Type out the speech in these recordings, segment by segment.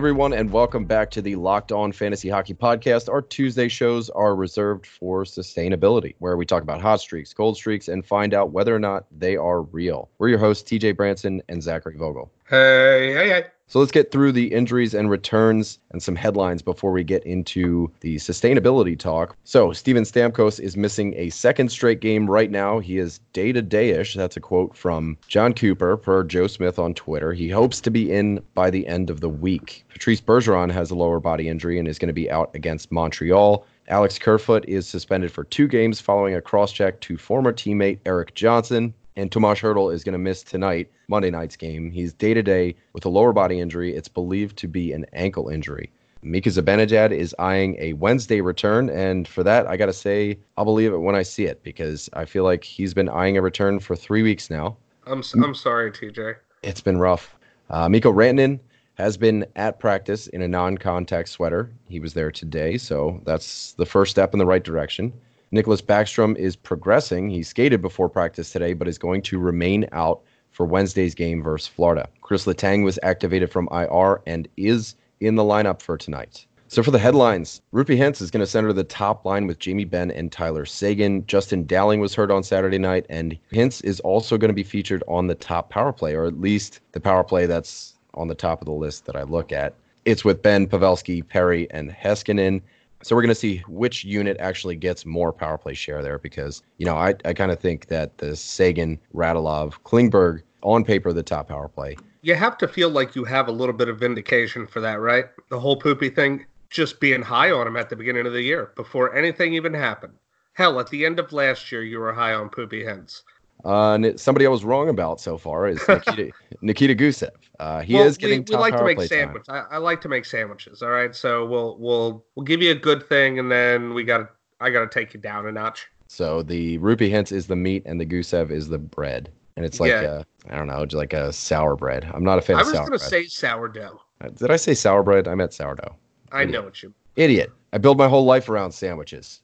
Everyone, and welcome back to the Locked On Fantasy Hockey Podcast. Our Tuesday shows are reserved for sustainability, where we talk about hot streaks, cold streaks, and find out whether or not they are real. We're your hosts, TJ Branson and Zachary Vogel. Hey, hey, hey. So let's get through the injuries and returns and some headlines before we get into the sustainability talk. So Steven Stamkos is missing a second straight game right now. He is day to day-ish. That's a quote from John Cooper per Joe Smith on Twitter. He hopes to be in by the end of the week. Patrice Bergeron has a lower body injury and is going to be out against Montreal. Alex Kerfoot is suspended for two games following a cross check to former teammate Erik Johnson. And Tomas Hertl is going to miss tonight, Monday night's game. He's day to day with a lower body injury. It's believed to be an ankle injury. Mika Zibanejad is eyeing a Wednesday return, and for that, I got to say, I'll believe it when I see it because I feel like he's been eyeing a return for three weeks now. I'm I'm sorry, TJ. It's been rough. Uh, Mikko Rantanen has been at practice in a non-contact sweater. He was there today, so that's the first step in the right direction. Nicklas Backstrom is progressing. He skated before practice today, but is going to remain out for Wednesday's game versus Florida. Chris Letang was activated from IR and is in the lineup for tonight. So for the headlines, Roope Hintz is going to center the top line with Jamie Benn and Tyler Seguin. Justin Dowling was hurt on Saturday night, and Hintz is also going to be featured on the top power play, or at least the power play that's on the top of the list that I look at. It's with Benn, Pavelski, Perry, and Heiskanen. So we're going to see which unit actually gets more power play share there because, you know, I, I kind of think that the Seguin, Radulov, Klingberg, on paper, the top power play. You have to feel like you have a little bit of vindication for that, right? The whole poopy thing, just being high on him at the beginning of the year before anything even happened. Hell, at the end of last year, you were high on poopy hens. Uh, somebody I was wrong about so far is Nikita, Nikita Gusev. Uh, he well, is getting we, we like to make sandwiches. I, I, like to make sandwiches. All right, so we'll we'll we'll give you a good thing, and then we got I got to take you down a notch. So the Roope Hintz is the meat, and the Gusev is the bread, and it's like yeah. a I don't know, just like a sour bread. I'm not a fan. I was going to say sourdough. Uh, did I say sour bread? I meant sourdough. I Idiot. know what you. Idiot! I build my whole life around sandwiches.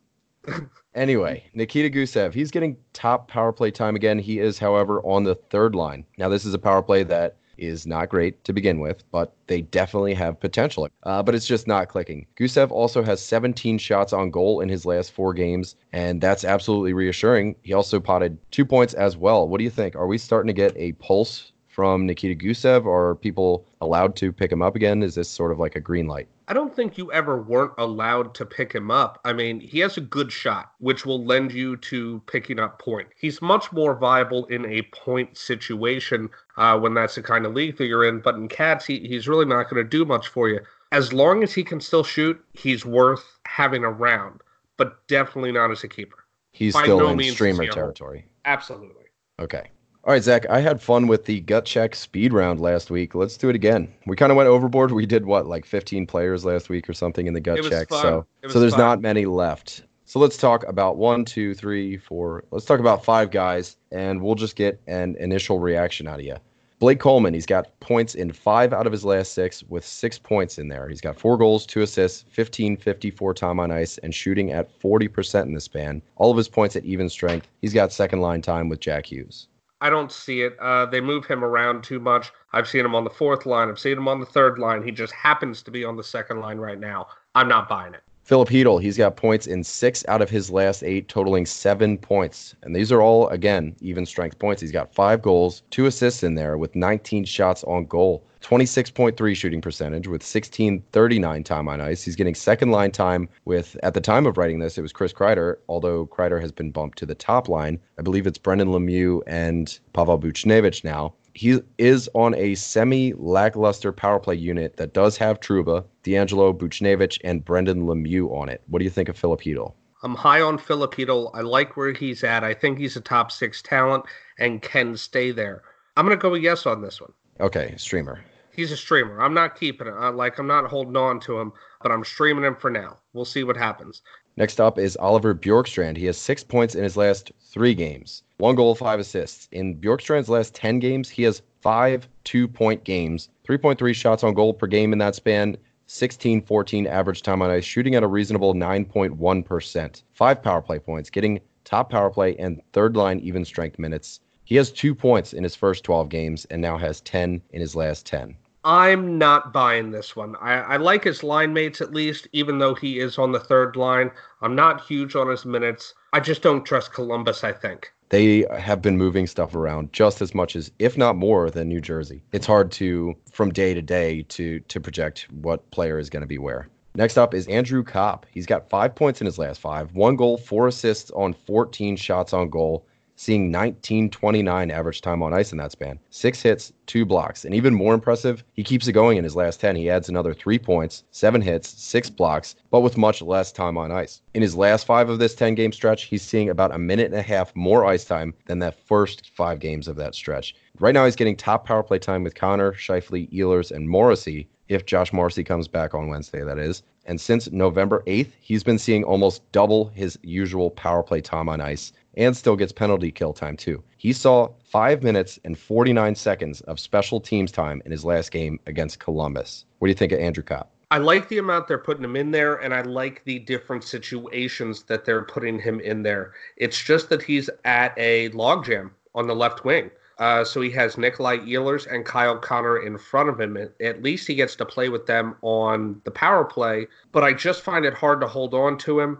Anyway, Nikita Gusev, he's getting top power play time again. He is, however, on the third line. Now, this is a power play that is not great to begin with, but they definitely have potential. Uh, but it's just not clicking. Gusev also has 17 shots on goal in his last four games, and that's absolutely reassuring. He also potted two points as well. What do you think? Are we starting to get a pulse from Nikita Gusev, are people allowed to pick him up again? Is this sort of like a green light? I don't think you ever weren't allowed to pick him up. I mean, he has a good shot, which will lend you to picking up point. He's much more viable in a point situation uh, when that's the kind of league that you're in. But in cats, he, he's really not going to do much for you. As long as he can still shoot, he's worth having around, but definitely not as a keeper. He's By still no in streamer territory. Absolutely. Okay. All right, Zach, I had fun with the gut check speed round last week. Let's do it again. We kind of went overboard. We did what, like 15 players last week or something in the gut check. Fun. So, so there's fun. not many left. So let's talk about one, two, three, four. Let's talk about five guys, and we'll just get an initial reaction out of you. Blake Coleman, he's got points in five out of his last six with six points in there. He's got four goals, two assists, 15 54 time on ice, and shooting at 40% in the span. All of his points at even strength. He's got second line time with Jack Hughes. I don't see it. Uh, they move him around too much. I've seen him on the fourth line. I've seen him on the third line. He just happens to be on the second line right now. I'm not buying it. Filip Chytil, he's got points in six out of his last eight, totaling seven points. And these are all, again, even strength points. He's got five goals, two assists in there with 19 shots on goal. 26.3 shooting percentage with 1639 time on ice. He's getting second line time with, at the time of writing this, it was Chris Kreider, although Kreider has been bumped to the top line. I believe it's Brendan Lemieux and Pavel Buchnevich now. He is on a semi lackluster power play unit that does have Trouba, DeAngelo Buchnevich, and Brendan Lemieux on it. What do you think of Filip Chytil? I'm high on Filip Chytil. I like where he's at. I think he's a top six talent and can stay there. I'm going to go with yes on this one. Okay, streamer he's a streamer. I'm not keeping it. Like I'm not holding on to him, but I'm streaming him for now. We'll see what happens. Next up is Oliver Bjorkstrand. He has six points in his last three games, one goal, five assists. In Bjorkstrand's last ten games, he has five two-point games, 3.3 shots on goal per game in that span. 16 14 average time on ice, shooting at a reasonable 9.1%. Five power play points, getting top power play and third line even strength minutes. He has two points in his first 12 games and now has 10 in his last 10. I'm not buying this one. I, I, like his line mates at least, even though he is on the third line. I'm not huge on his minutes. I just don't trust Columbus, I think. They have been moving stuff around just as much as, if not more, than New Jersey. It's hard to, from day to day, to to project what player is going to be where. Next up is Andrew Copp. He's got five points in his last five, one goal, four assists on 14 shots on goal seeing 1929 average time on ice in that span. Six hits, two blocks. And even more impressive, he keeps it going in his last 10. He adds another three points, seven hits, six blocks, but with much less time on ice. In his last five of this 10 game stretch, he's seeing about a minute and a half more ice time than that first five games of that stretch. Right now, he's getting top power play time with Connor, Scheifele, Ehlers, and Morrissey. If Josh Morrissey comes back on Wednesday, that is. And since November 8th, he's been seeing almost double his usual power play time on ice and still gets penalty kill time too. He saw five minutes and 49 seconds of special teams time in his last game against Columbus. What do you think of Andrew Copp? I like the amount they're putting him in there, and I like the different situations that they're putting him in there. It's just that he's at a logjam on the left wing. Uh, so he has Nikolai Ehlers and Kyle Connor in front of him. At least he gets to play with them on the power play, but I just find it hard to hold on to him.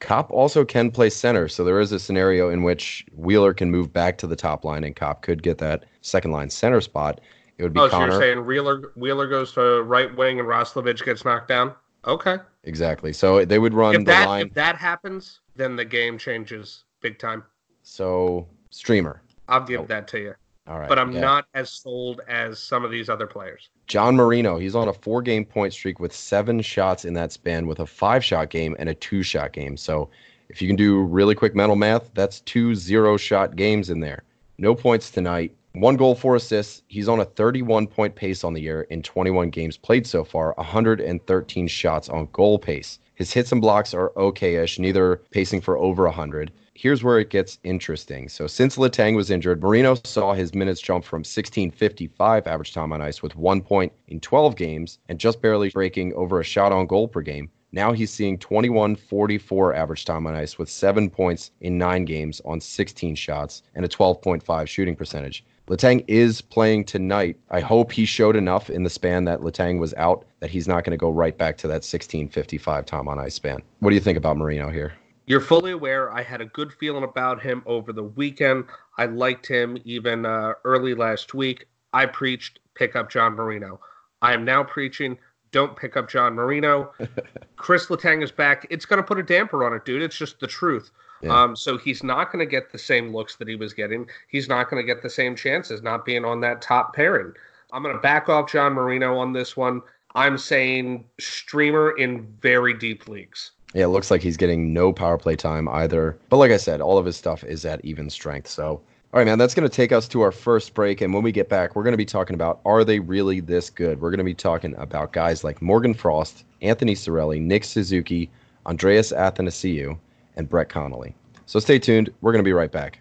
Copp also can play center, so there is a scenario in which Wheeler can move back to the top line, and Copp could get that second line center spot. It would be oh, Connor. you're saying Wheeler Wheeler goes to right wing and Roslovic gets knocked down? Okay. Exactly. So they would run if the that, line. If that happens, then the game changes big time. So streamer. I'll give oh. that to you. All right. But I'm yeah. not as sold as some of these other players. John Marino, he's on a four game point streak with seven shots in that span with a five shot game and a two shot game. So if you can do really quick mental math, that's two zero shot games in there. No points tonight. One goal, four assists. He's on a 31 point pace on the year in 21 games played so far, 113 shots on goal pace. His hits and blocks are okay ish, neither pacing for over 100 here's where it gets interesting. So since Letang was injured, Marino saw his minutes jump from 1655 average time on ice with one point in 12 games and just barely breaking over a shot on goal per game. Now he's seeing 2144 average time on ice with seven points in nine games on 16 shots and a 12.5 shooting percentage. Letang is playing tonight. I hope he showed enough in the span that Letang was out that he's not going to go right back to that 1655 time on ice span. What do you think about Marino here? You're fully aware I had a good feeling about him over the weekend. I liked him even uh, early last week. I preached pick up John Marino. I am now preaching don't pick up John Marino. Chris Letang is back. It's going to put a damper on it, dude. It's just the truth. Yeah. Um, so he's not going to get the same looks that he was getting. He's not going to get the same chances not being on that top pairing. I'm going to back off John Marino on this one. I'm saying streamer in very deep leagues. Yeah, it looks like he's getting no power play time either. But like I said, all of his stuff is at even strength. So, all right, man, that's going to take us to our first break. And when we get back, we're going to be talking about are they really this good? We're going to be talking about guys like Morgan Frost, Anthony Cirelli, Nick Suzuki, Andreas Athanasiou, and Brett Connolly. So stay tuned. We're going to be right back.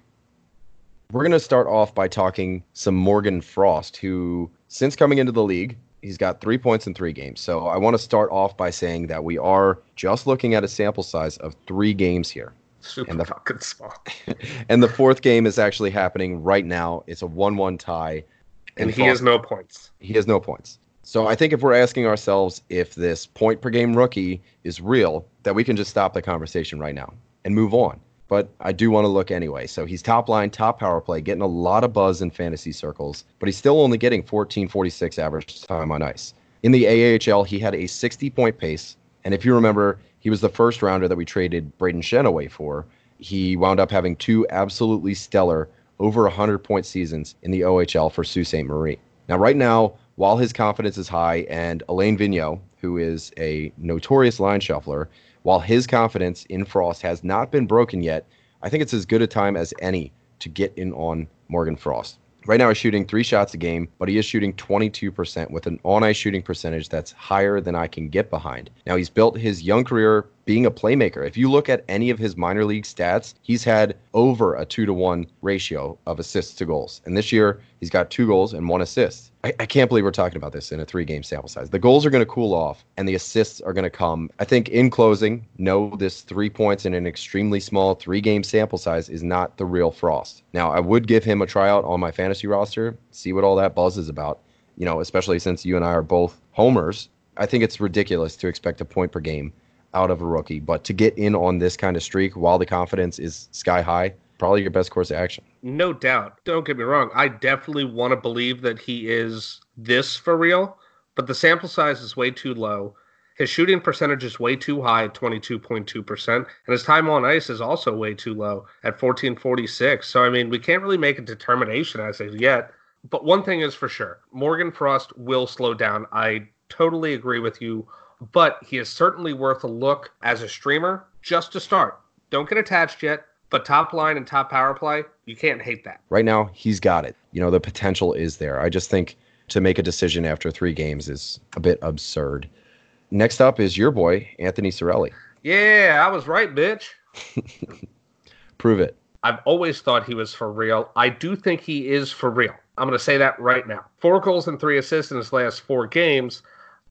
We're going to start off by talking some Morgan Frost, who, since coming into the league, He's got three points in three games. So I want to start off by saying that we are just looking at a sample size of three games here. Super and the, fucking small. and the fourth game is actually happening right now. It's a one-one tie. And, and he has no points. He has no points. So I think if we're asking ourselves if this point per game rookie is real, that we can just stop the conversation right now and move on but I do want to look anyway. So he's top line, top power play, getting a lot of buzz in fantasy circles, but he's still only getting 1446 average time on ice. In the AHL, he had a 60 point pace. And if you remember, he was the first rounder that we traded Braden Schenn away for. He wound up having two absolutely stellar, over 100 point seasons in the OHL for Sault Ste. Marie. Now, right now, while his confidence is high, and Alain Vigneault, who is a notorious line shuffler, while his confidence in Frost has not been broken yet, I think it's as good a time as any to get in on Morgan Frost. Right now, he's shooting three shots a game, but he is shooting 22% with an on ice shooting percentage that's higher than I can get behind. Now, he's built his young career being a playmaker. If you look at any of his minor league stats, he's had over a two to one ratio of assists to goals. And this year, he's got two goals and one assist. I, I can't believe we're talking about this in a three game sample size. The goals are going to cool off and the assists are going to come. I think in closing, no, this three points in an extremely small three game sample size is not the real Frost. Now, I would give him a tryout on my fantasy roster, see what all that buzz is about. you know, especially since you and I are both homers, I think it's ridiculous to expect a point per game out of a rookie. But to get in on this kind of streak while the confidence is sky high, probably your best course of action. No doubt. Don't get me wrong. I definitely want to believe that he is this for real, but the sample size is way too low. His shooting percentage is way too high at 22.2%, and his time on ice is also way too low at 1446. So, I mean, we can't really make a determination as of yet. But one thing is for sure Morgan Frost will slow down. I totally agree with you, but he is certainly worth a look as a streamer just to start. Don't get attached yet, but top line and top power play, you can't hate that. Right now, he's got it. You know, the potential is there. I just think to make a decision after three games is a bit absurd. Next up is your boy, Anthony Cirelli. Yeah, I was right, bitch. Prove it. I've always thought he was for real. I do think he is for real. I'm going to say that right now. Four goals and three assists in his last four games.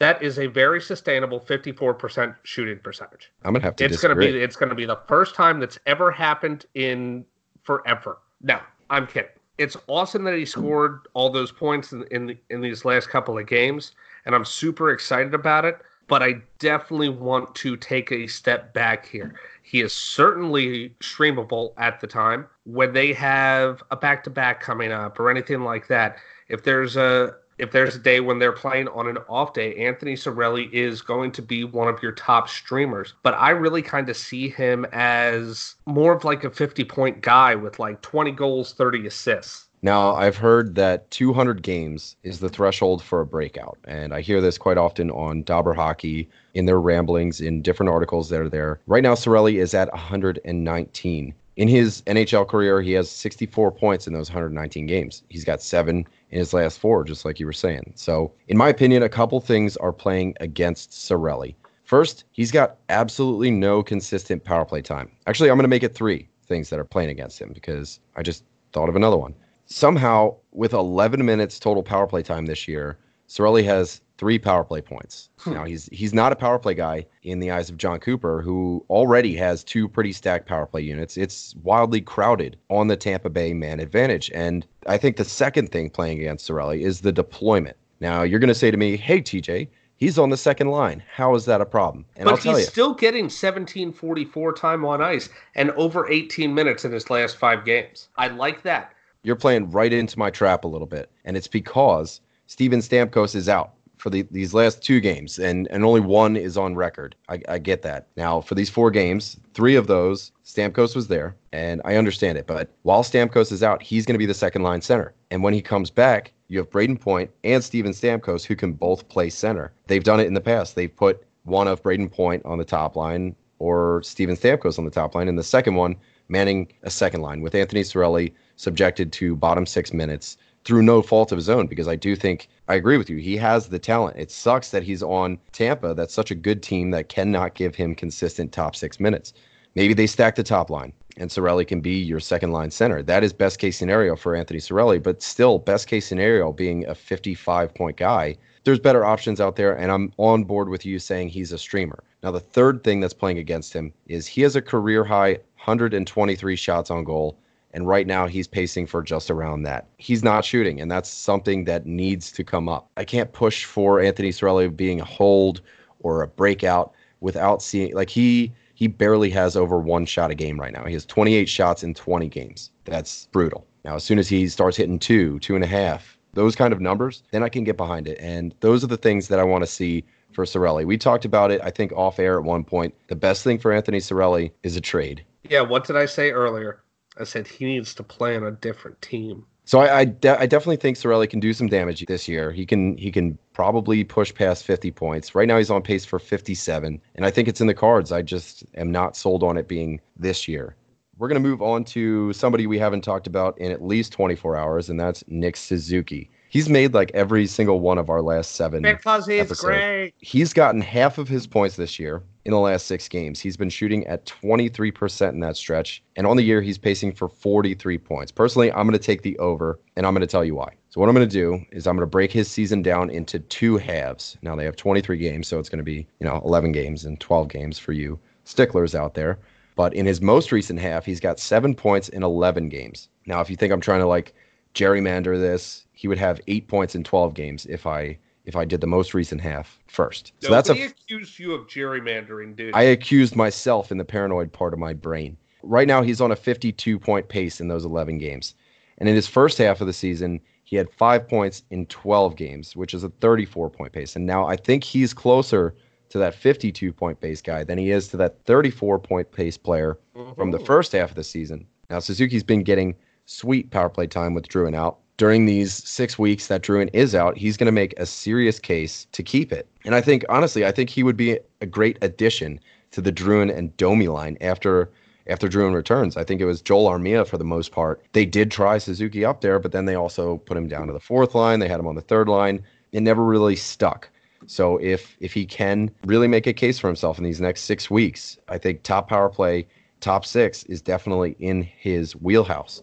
That is a very sustainable 54% shooting percentage. I'm gonna have to. It's disagree. gonna be it's gonna be the first time that's ever happened in forever. No, I'm kidding. It's awesome that he scored all those points in in, in these last couple of games, and I'm super excited about it. But I definitely want to take a step back here. He is certainly streamable at the time when they have a back to back coming up or anything like that. If there's a if there's a day when they're playing on an off day, Anthony Cirelli is going to be one of your top streamers. But I really kind of see him as more of like a 50 point guy with like 20 goals, 30 assists. Now, I've heard that 200 games is the threshold for a breakout. And I hear this quite often on Dobber Hockey in their ramblings in different articles that are there. Right now, Cirelli is at 119. In his NHL career, he has 64 points in those 119 games. He's got seven in his last four, just like you were saying. So, in my opinion, a couple things are playing against Cirelli. First, he's got absolutely no consistent power play time. Actually, I'm going to make it three things that are playing against him because I just thought of another one. Somehow, with 11 minutes total power play time this year, Cirelli has three power play points. Hmm. Now he's he's not a power play guy in the eyes of John Cooper, who already has two pretty stacked power play units. It's wildly crowded on the Tampa Bay man advantage. And I think the second thing playing against Cirelli is the deployment. Now you're gonna say to me, Hey TJ, he's on the second line. How is that a problem? And but he's still getting 1744 time on ice and over 18 minutes in his last five games. I like that. You're playing right into my trap a little bit. And it's because Steven Stamkos is out for the, these last two games, and, and only one is on record. I, I get that. Now, for these four games, three of those, Stamkos was there, and I understand it. But while Stamkos is out, he's going to be the second line center. And when he comes back, you have Brayden Point and Steven Stamkos who can both play center. They've done it in the past. They've put one of Brayden Point on the top line or Steven Stamkos on the top line, and the second one manning a second line with Anthony Cirelli subjected to bottom six minutes through no fault of his own because I do think I agree with you. He has the talent. It sucks that he's on Tampa. That's such a good team that cannot give him consistent top six minutes. Maybe they stack the top line and Cirelli can be your second line center. That is best case scenario for Anthony Cirelli, but still best case scenario being a 55 point guy. There's better options out there, and I'm on board with you saying he's a streamer. Now, the third thing that's playing against him is he has a career high 123 shots on goal and right now, he's pacing for just around that. He's not shooting, and that's something that needs to come up. I can't push for Anthony Cirelli being a hold or a breakout without seeing, like, he. He barely has over one shot a game right now. He has 28 shots in 20 games. That's brutal. Now, as soon as he starts hitting two, two and a half, those kind of numbers, then I can get behind it. And those are the things that I want to see for Cirelli. We talked about it, I think, off air at one point. The best thing for Anthony Cirelli is a trade. Yeah, what did I say earlier? I said he needs to play on a different team. So I I, de- I, definitely think Cirelli can do some damage this year. He can he can probably push past 50 points. Right now he's on pace for 57, and I think it's in the cards. I just am not sold on it being this year. We're going to move on to somebody we haven't talked about in at least 24 hours, and that's Nick Suzuki. He's made like every single one of our last seven. Because he's episodes. great. He's gotten half of his points this year in the last six games. He's been shooting at 23% in that stretch. And on the year, he's pacing for 43 points. Personally, I'm going to take the over, and I'm going to tell you why. So, what I'm going to do is I'm going to break his season down into two halves. Now, they have 23 games, so it's going to be, you know, 11 games and 12 games for you sticklers out there. But in his most recent half, he's got seven points in 11 games. Now, if you think I'm trying to like gerrymander this, he would have eight points in 12 games if I if I did the most recent half first. So that's a. accused you of gerrymandering, dude. I accused myself in the paranoid part of my brain. Right now, he's on a 52 point pace in those 11 games, and in his first half of the season, he had five points in 12 games, which is a 34 point pace. And now I think he's closer to that 52 point pace guy than he is to that 34 point pace player mm-hmm. from the first half of the season. Now Suzuki's been getting sweet power play time with Drouin out during these six weeks that Drouin is out, he's going to make a serious case to keep it. And I think, honestly, I think he would be a great addition to the Drouin and Domi line after after Drouin returns. I think it was Joel Armia for the most part. They did try Suzuki up there, but then they also put him down to the fourth line. They had him on the third line. It never really stuck. So if if he can really make a case for himself in these next six weeks, I think top power play, top six is definitely in his wheelhouse.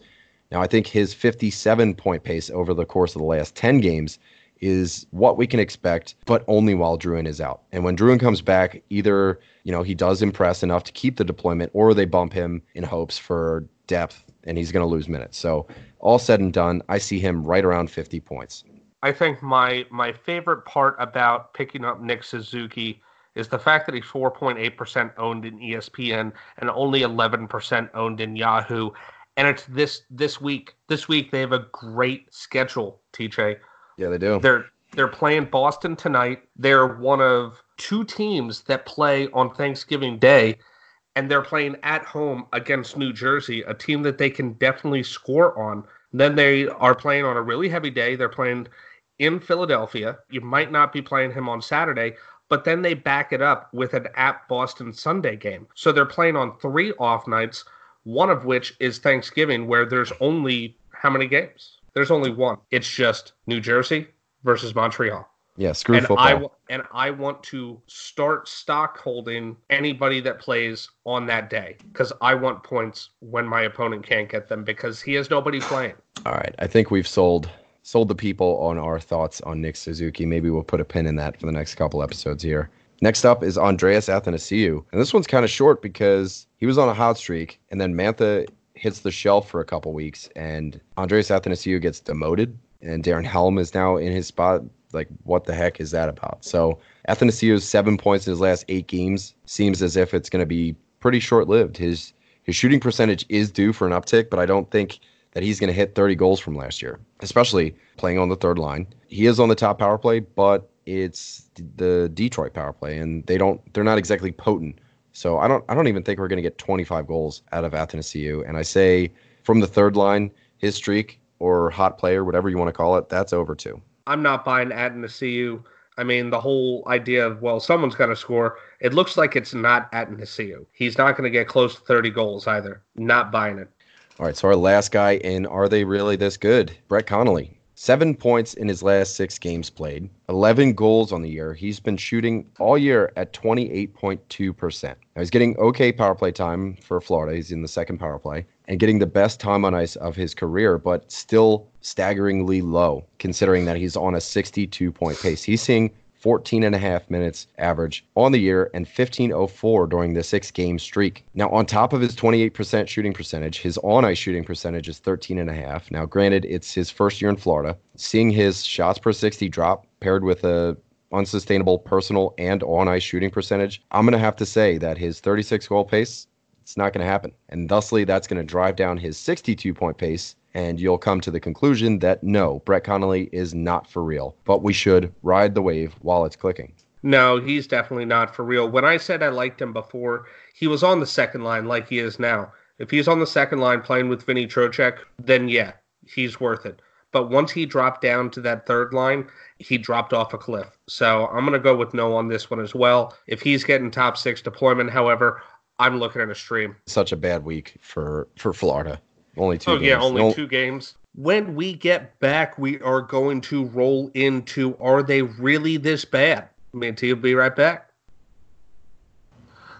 Now, I think his 57 point pace over the course of the last 10 games is what we can expect, but only while Drouin is out. And when Drouin comes back, either, you know, he does impress enough to keep the deployment or they bump him in hopes for depth and he's going to lose minutes. So, all said and done, I see him right around 50 points. I think my my favorite part about picking up Nick Suzuki is the fact that he's 4.8% owned in ESPN and only 11% owned in Yahoo and it's this this week. This week they have a great schedule, TJ. Yeah, they do. They're they're playing Boston tonight. They're one of two teams that play on Thanksgiving Day, and they're playing at home against New Jersey, a team that they can definitely score on. Then they are playing on a really heavy day. They're playing in Philadelphia. You might not be playing him on Saturday, but then they back it up with an at Boston Sunday game. So they're playing on three off nights one of which is Thanksgiving, where there's only how many games? There's only one. It's just New Jersey versus Montreal. Yeah, screw and football. I, and I want to start stock holding anybody that plays on that day because I want points when my opponent can't get them because he has nobody playing. All right, I think we've sold sold the people on our thoughts on Nick Suzuki. Maybe we'll put a pin in that for the next couple episodes here. Next up is Andreas Athanasiou. And this one's kind of short because he was on a hot streak, and then Mantha hits the shelf for a couple weeks, and Andreas Athanasiou gets demoted, and Darren Helm is now in his spot. Like, what the heck is that about? So, Athanasiou's seven points in his last eight games seems as if it's going to be pretty short lived. His his shooting percentage is due for an uptick, but I don't think that he's going to hit 30 goals from last year, especially playing on the third line. He is on the top power play, but it's the Detroit power play, and they don't they're not exactly potent. So I don't I don't even think we're going to get 25 goals out of Athanasiou. And I say from the third line, his streak or hot player, whatever you want to call it, that's over too. I'm not buying Athanasiou. I mean, the whole idea of well, someone's got to score. It looks like it's not Athanasiou. He's not going to get close to 30 goals either. Not buying it. All right, so our last guy and Are They Really This Good? Brett Connolly. Seven points in his last six games played, 11 goals on the year. He's been shooting all year at 28.2%. Now he's getting okay power play time for Florida. He's in the second power play and getting the best time on ice of his career, but still staggeringly low considering that he's on a 62 point pace. He's seeing 14 and a half minutes average on the year and 1504 during the six game streak. Now, on top of his 28% shooting percentage, his on ice shooting percentage is 13 and a half. Now, granted, it's his first year in Florida. Seeing his shots per 60 drop paired with a unsustainable personal and on ice shooting percentage, I'm going to have to say that his 36 goal pace, it's not going to happen. And thusly, that's going to drive down his 62 point pace and you'll come to the conclusion that no, Brett Connolly is not for real, but we should ride the wave while it's clicking. No, he's definitely not for real. When I said I liked him before, he was on the second line like he is now. If he's on the second line playing with Vinny Trocheck, then yeah, he's worth it. But once he dropped down to that third line, he dropped off a cliff. So I'm going to go with no on this one as well. If he's getting top six deployment, however, I'm looking at a stream. Such a bad week for for Florida. Only two. Oh games. yeah, only two games. When we get back, we are going to roll into Are They Really This Bad? Minty will be right back.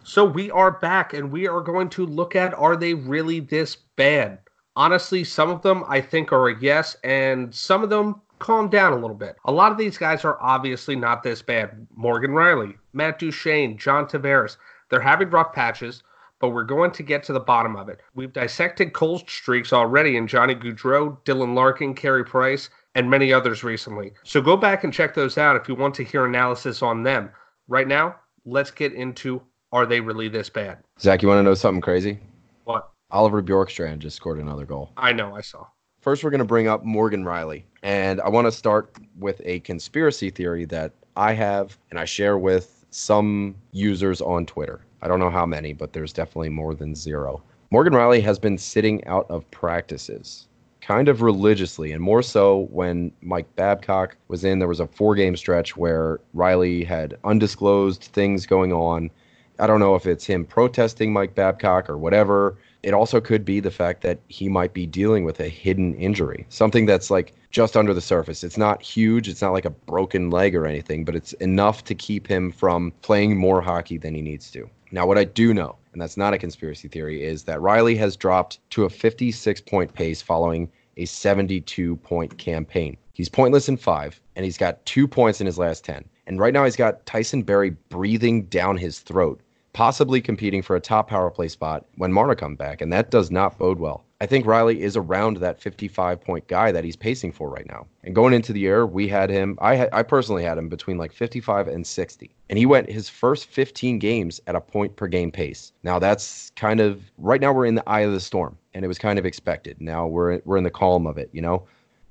So we are back and we are going to look at Are They Really This Bad? Honestly, some of them I think are a yes, and some of them calm down a little bit. A lot of these guys are obviously not this bad. Morgan Rielly, Matt Duchene, John Tavares, they're having rough patches but we're going to get to the bottom of it. We've dissected cold streaks already in Johnny Gaudreau, Dylan Larkin, Carey Price, and many others recently. So go back and check those out if you want to hear analysis on them. Right now, let's get into are they really this bad? Zach, you want to know something crazy? What? Oliver Bjorkstrand just scored another goal. I know, I saw. First, we're going to bring up Morgan Rielly. And I want to start with a conspiracy theory that I have and I share with some users on Twitter. I don't know how many, but there's definitely more than zero. Morgan Rielly has been sitting out of practices kind of religiously, and more so when Mike Babcock was in. There was a four game stretch where Rielly had undisclosed things going on. I don't know if it's him protesting Mike Babcock or whatever. It also could be the fact that he might be dealing with a hidden injury, something that's like just under the surface. It's not huge, it's not like a broken leg or anything, but it's enough to keep him from playing more hockey than he needs to. Now, what I do know, and that's not a conspiracy theory, is that Rielly has dropped to a 56 point pace following a 72 point campaign. He's pointless in five, and he's got two points in his last 10. And right now, he's got Tyson Barrie breathing down his throat possibly competing for a top power play spot when Marner come back, and that does not bode well. I think Rielly is around that 55 point guy that he's pacing for right now. And going into the year, we had him. I had, I personally had him between like 55 and 60, and he went his first 15 games at a point per game pace. Now that's kind of right now we're in the eye of the storm, and it was kind of expected. Now we're we're in the calm of it, you know,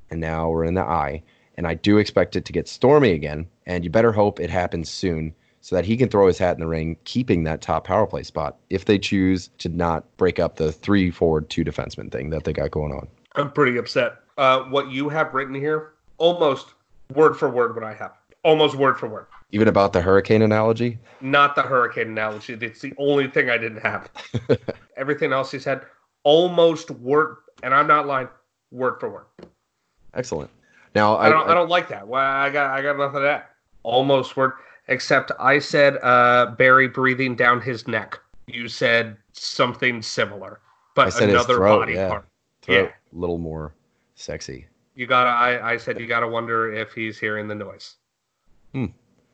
and now we're in the eye. And I do expect it to get stormy again, and you better hope it happens soon so that he can throw his hat in the ring, keeping that top power play spot if they choose to not break up the three forward, two defenseman thing that they got going on. I'm pretty upset. Uh, what you have written here, almost word for word, what I have. Almost word for word. Even about the hurricane analogy? Not the hurricane analogy. It's the only thing I didn't have. Everything else he said, almost word, and I'm not lying, word for word. Excellent. Now I, I don't I, I, don't like that. Well, I got I got nothing of that. Almost word except I said uh, Barrie breathing down his neck. You said something similar, but another throat, body yeah. part. Throat, yeah, a little more sexy. You gotta. I, I said you gotta wonder if he's hearing the noise. Hmm.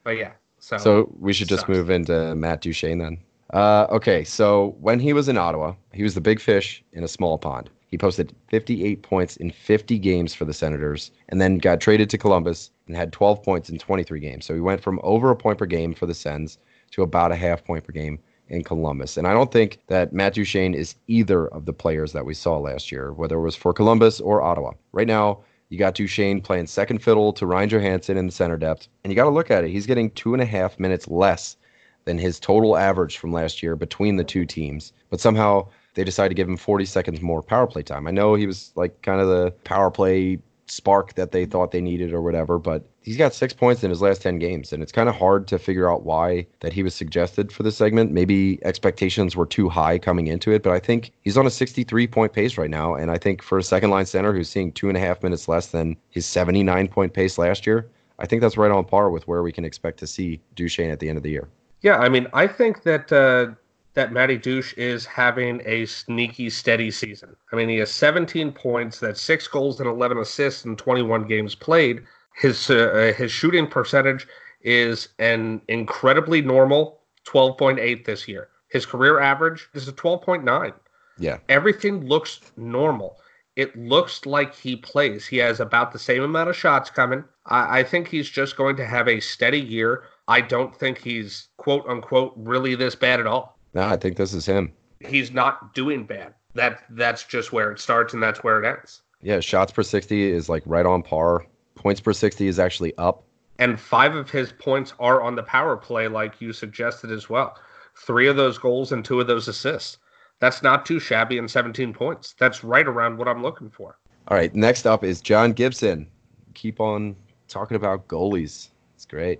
But yeah. So. So we should just sucks. move into Matt Duchene then. Uh, okay, so when he was in Ottawa, he was the big fish in a small pond. He posted 58 points in 50 games for the Senators and then got traded to Columbus and had 12 points in 23 games. So he went from over a point per game for the Sens to about a half point per game in Columbus. And I don't think that Matt Duchene is either of the players that we saw last year, whether it was for Columbus or Ottawa. Right now, you got Duchene playing second fiddle to Ryan Johansen in the center depth. And you got to look at it. He's getting two and a half minutes less than his total average from last year between the two teams. But somehow they decided to give him 40 seconds more power play time. I know he was like kind of the power play spark that they thought they needed or whatever. But he's got six points in his last 10 games, and it's kind of hard to figure out why that he was suggested for this segment. Maybe expectations were too high coming into it, but I think he's on a 63 point pace right now. And I think for a second line center who's seeing two and a half minutes less than his 79 point pace last year, I think that's right on par with where we can expect to see Duchene at the end of the year. Yeah, I mean, I think that. Uh that Matty Douche is having a sneaky, steady season. I mean, he has 17 points, that's six goals and 11 assists in 21 games played. His uh, his shooting percentage is an incredibly normal 12.8 this year. His career average is a 12.9. Yeah. Everything looks normal. It looks like he plays. He has about the same amount of shots coming. I, I think he's just going to have a steady year. I don't think he's quote unquote really this bad at all. No, I think this is him. He's not doing bad. That that's just where it starts and that's where it ends. Yeah, shots per 60 is like right on par. Points per 60 is actually up. And five of his points are on the power play, like you suggested as well. Three of those goals and two of those assists. That's not too shabby in 17 points. That's right around what I'm looking for. All right, next up is John Gibson. Keep on talking about goalies. It's great.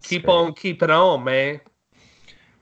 It's Keep great. on keeping on, man.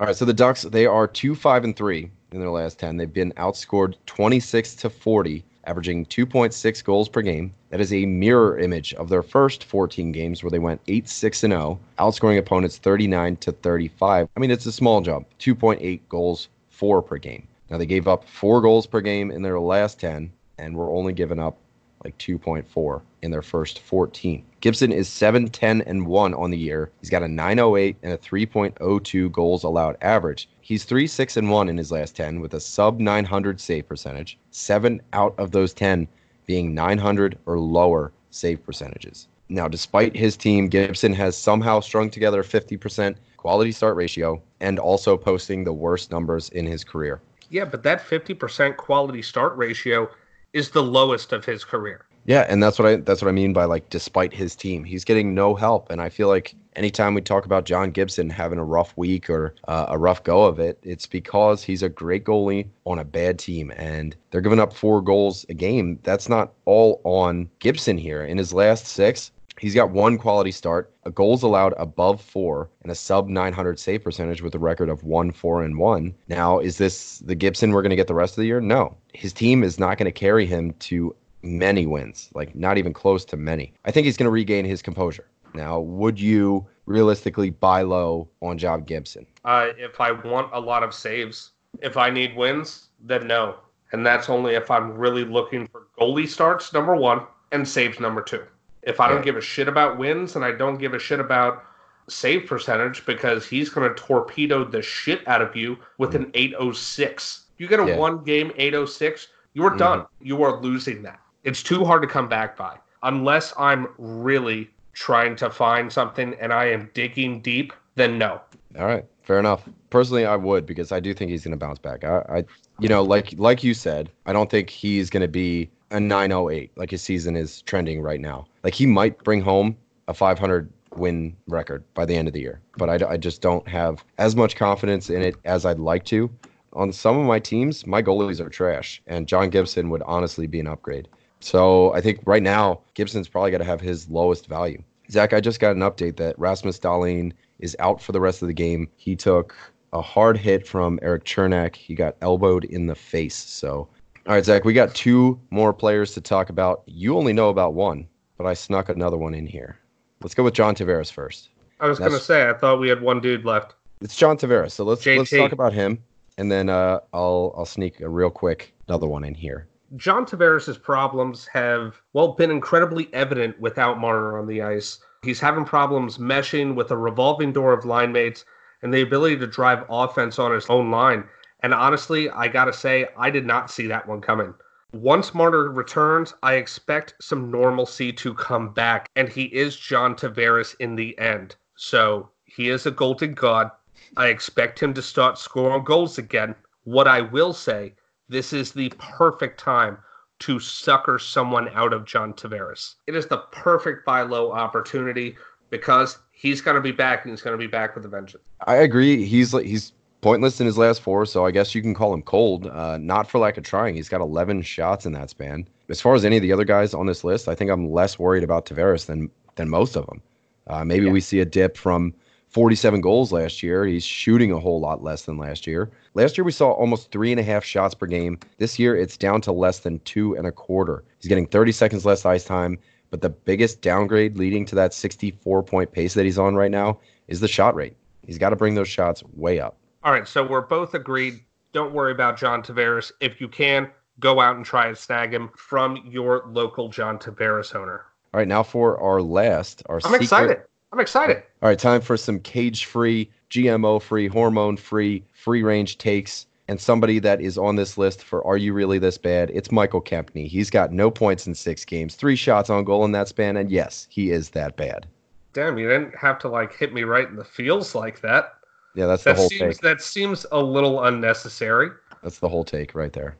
All right, so the Ducks they are two five and three in their last ten. They've been outscored twenty six to forty, averaging two point six goals per game. That is a mirror image of their first fourteen games where they went eight six and zero, outscoring opponents thirty nine to thirty five. I mean, it's a small jump, two point eight goals four per game. Now they gave up four goals per game in their last ten, and were only giving up like 2.4 in their first 14. Gibson is 7 10 and 1 on the year. He's got a 908 and a 3.02 goals allowed average. He's 3 6 and 1 in his last 10 with a sub 900 save percentage. 7 out of those 10 being 900 or lower save percentages. Now, despite his team, Gibson has somehow strung together a 50% quality start ratio and also posting the worst numbers in his career. Yeah, but that 50% quality start ratio is the lowest of his career. Yeah, and that's what I that's what I mean by like despite his team, he's getting no help, and I feel like anytime we talk about John Gibson having a rough week or uh, a rough go of it, it's because he's a great goalie on a bad team, and they're giving up four goals a game. That's not all on Gibson here. In his last six, He's got one quality start, a goals allowed above four, and a sub 900 save percentage with a record of one, four, and one. Now, is this the Gibson we're going to get the rest of the year? No. His team is not going to carry him to many wins, like not even close to many. I think he's going to regain his composure. Now, would you realistically buy low on John Gibson? Uh, if I want a lot of saves, if I need wins, then no. And that's only if I'm really looking for goalie starts, number one, and saves, number two. If I don't give a shit about wins and I don't give a shit about save percentage because he's going to torpedo the shit out of you with an 806. You get a yeah. one game 806, you are mm-hmm. done. You are losing that. It's too hard to come back by unless I'm really trying to find something and I am digging deep. Then no. All right, fair enough. Personally, I would because I do think he's going to bounce back. I, I, you know, like like you said, I don't think he's going to be a 908 like his season is trending right now. Like he might bring home a 500 win record by the end of the year, but I, I just don't have as much confidence in it as I'd like to. On some of my teams, my goalies are trash, and John Gibson would honestly be an upgrade. So I think right now Gibson's probably got to have his lowest value. Zach, I just got an update that Rasmus Dahlin is out for the rest of the game. He took a hard hit from Erik Cernak. He got elbowed in the face. So all right, Zach, we got two more players to talk about. You only know about one, but I snuck another one in here. Let's go with John Tavares first. I was going to say, I thought we had one dude left. It's John Tavares. So let's JT. let's talk about him, and then uh, I'll I'll sneak a real quick another one in here. John Tavares' problems have well been incredibly evident without Marner on the ice. He's having problems meshing with a revolving door of line mates and the ability to drive offense on his own line. And honestly, I got to say, I did not see that one coming. Once Marner returns, I expect some normalcy to come back, and he is John Tavares in the end. So he is a golden god. I expect him to start scoring goals again. What I will say, this is the perfect time to sucker someone out of John Tavares. It is the perfect buy low opportunity because he's going to be back and he's going to be back with a vengeance. I agree. He's like he's pointless in his last four, so I guess you can call him cold. Uh, not for lack of trying. He's got 11 shots in that span. As far as any of the other guys on this list, I think I'm less worried about Tavares than than most of them. Uh, maybe yeah. we see a dip from 47 goals last year. He's shooting a whole lot less than last year. Last year we saw almost three and a half shots per game. This year it's down to less than two and a quarter. He's getting 30 seconds less ice time. But the biggest downgrade leading to that 64 point pace that he's on right now is the shot rate. He's got to bring those shots way up. All right, so we're both agreed. Don't worry about John Tavares. If you can, go out and try and snag him from your local John Tavares owner. All right, now for our last, our I'm secret... excited. I'm excited. All right, time for some cage-free, GMO-free, hormone-free, free-range takes. And somebody that is on this list for Are You Really This Bad? It's Michael Kempny. He's got no points in six games, three shots on goal in that span, and yes, he is that bad. Damn, you didn't have to like hit me right in the feels like that. Yeah, that's that the whole seems, take. That seems a little unnecessary. That's the whole take right there.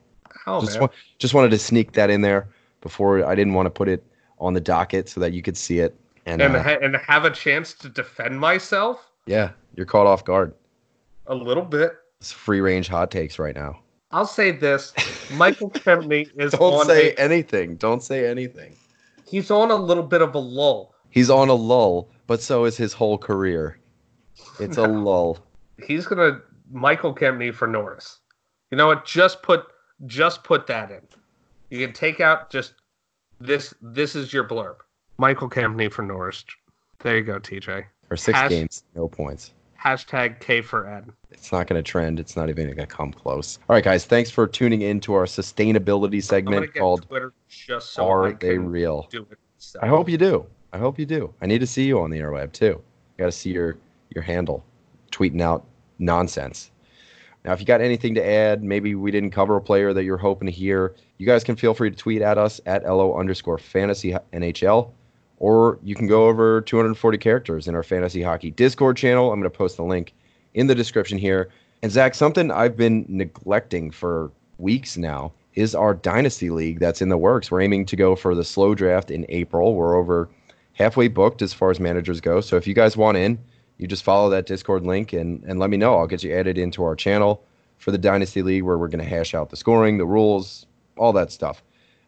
Oh, just, man. Wa- just wanted to sneak that in there before I didn't want to put it on the docket so that you could see it and and, uh, ha- and have a chance to defend myself. Yeah, you're caught off guard. A little bit. It's free range hot takes right now. I'll say this: Michael Kempny is. Don't say a, anything. Don't say anything. He's on a little bit of a lull. He's on a lull, but so is his whole career. It's a lull. He's gonna Michael Kempny for Norris. You know what? Just put just put that in. You can take out just this. This is your blurb. Michael Kempny for Norris. There you go, TJ. For six Has, games, no points. Hashtag K for N. It's not going to trend. It's not even going to come close. All right, guys. Thanks for tuning in to our sustainability segment called Twitter just so Are I They Real? I hope you do. I hope you do. I need to see you on the interweb too. Got to see your your handle, tweeting out nonsense. Now, if you got anything to add, maybe we didn't cover a player that you're hoping to hear, you guys can feel free to tweet at us at lo underscore fantasy NHL, or you can go over 240 characters in our fantasy hockey Discord channel. I'm going to post the link in the description here. And Zach, something I've been neglecting for weeks now is our dynasty league that's in the works. We're aiming to go for the slow draft in April. We're over halfway booked as far as managers go. So if you guys want in, you just follow that Discord link and, and let me know. I'll get you added into our channel for the Dynasty League where we're going to hash out the scoring, the rules, all that stuff.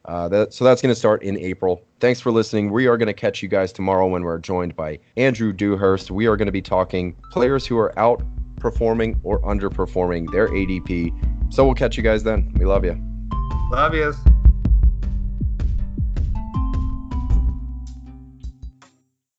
Uh, that, so that's going to start in April. Thanks for listening. We are going to catch you guys tomorrow when we're joined by Andrew Dewhurst. We are going to be talking players who are outperforming or underperforming their ADP. So we'll catch you guys then. We love you. Love yous.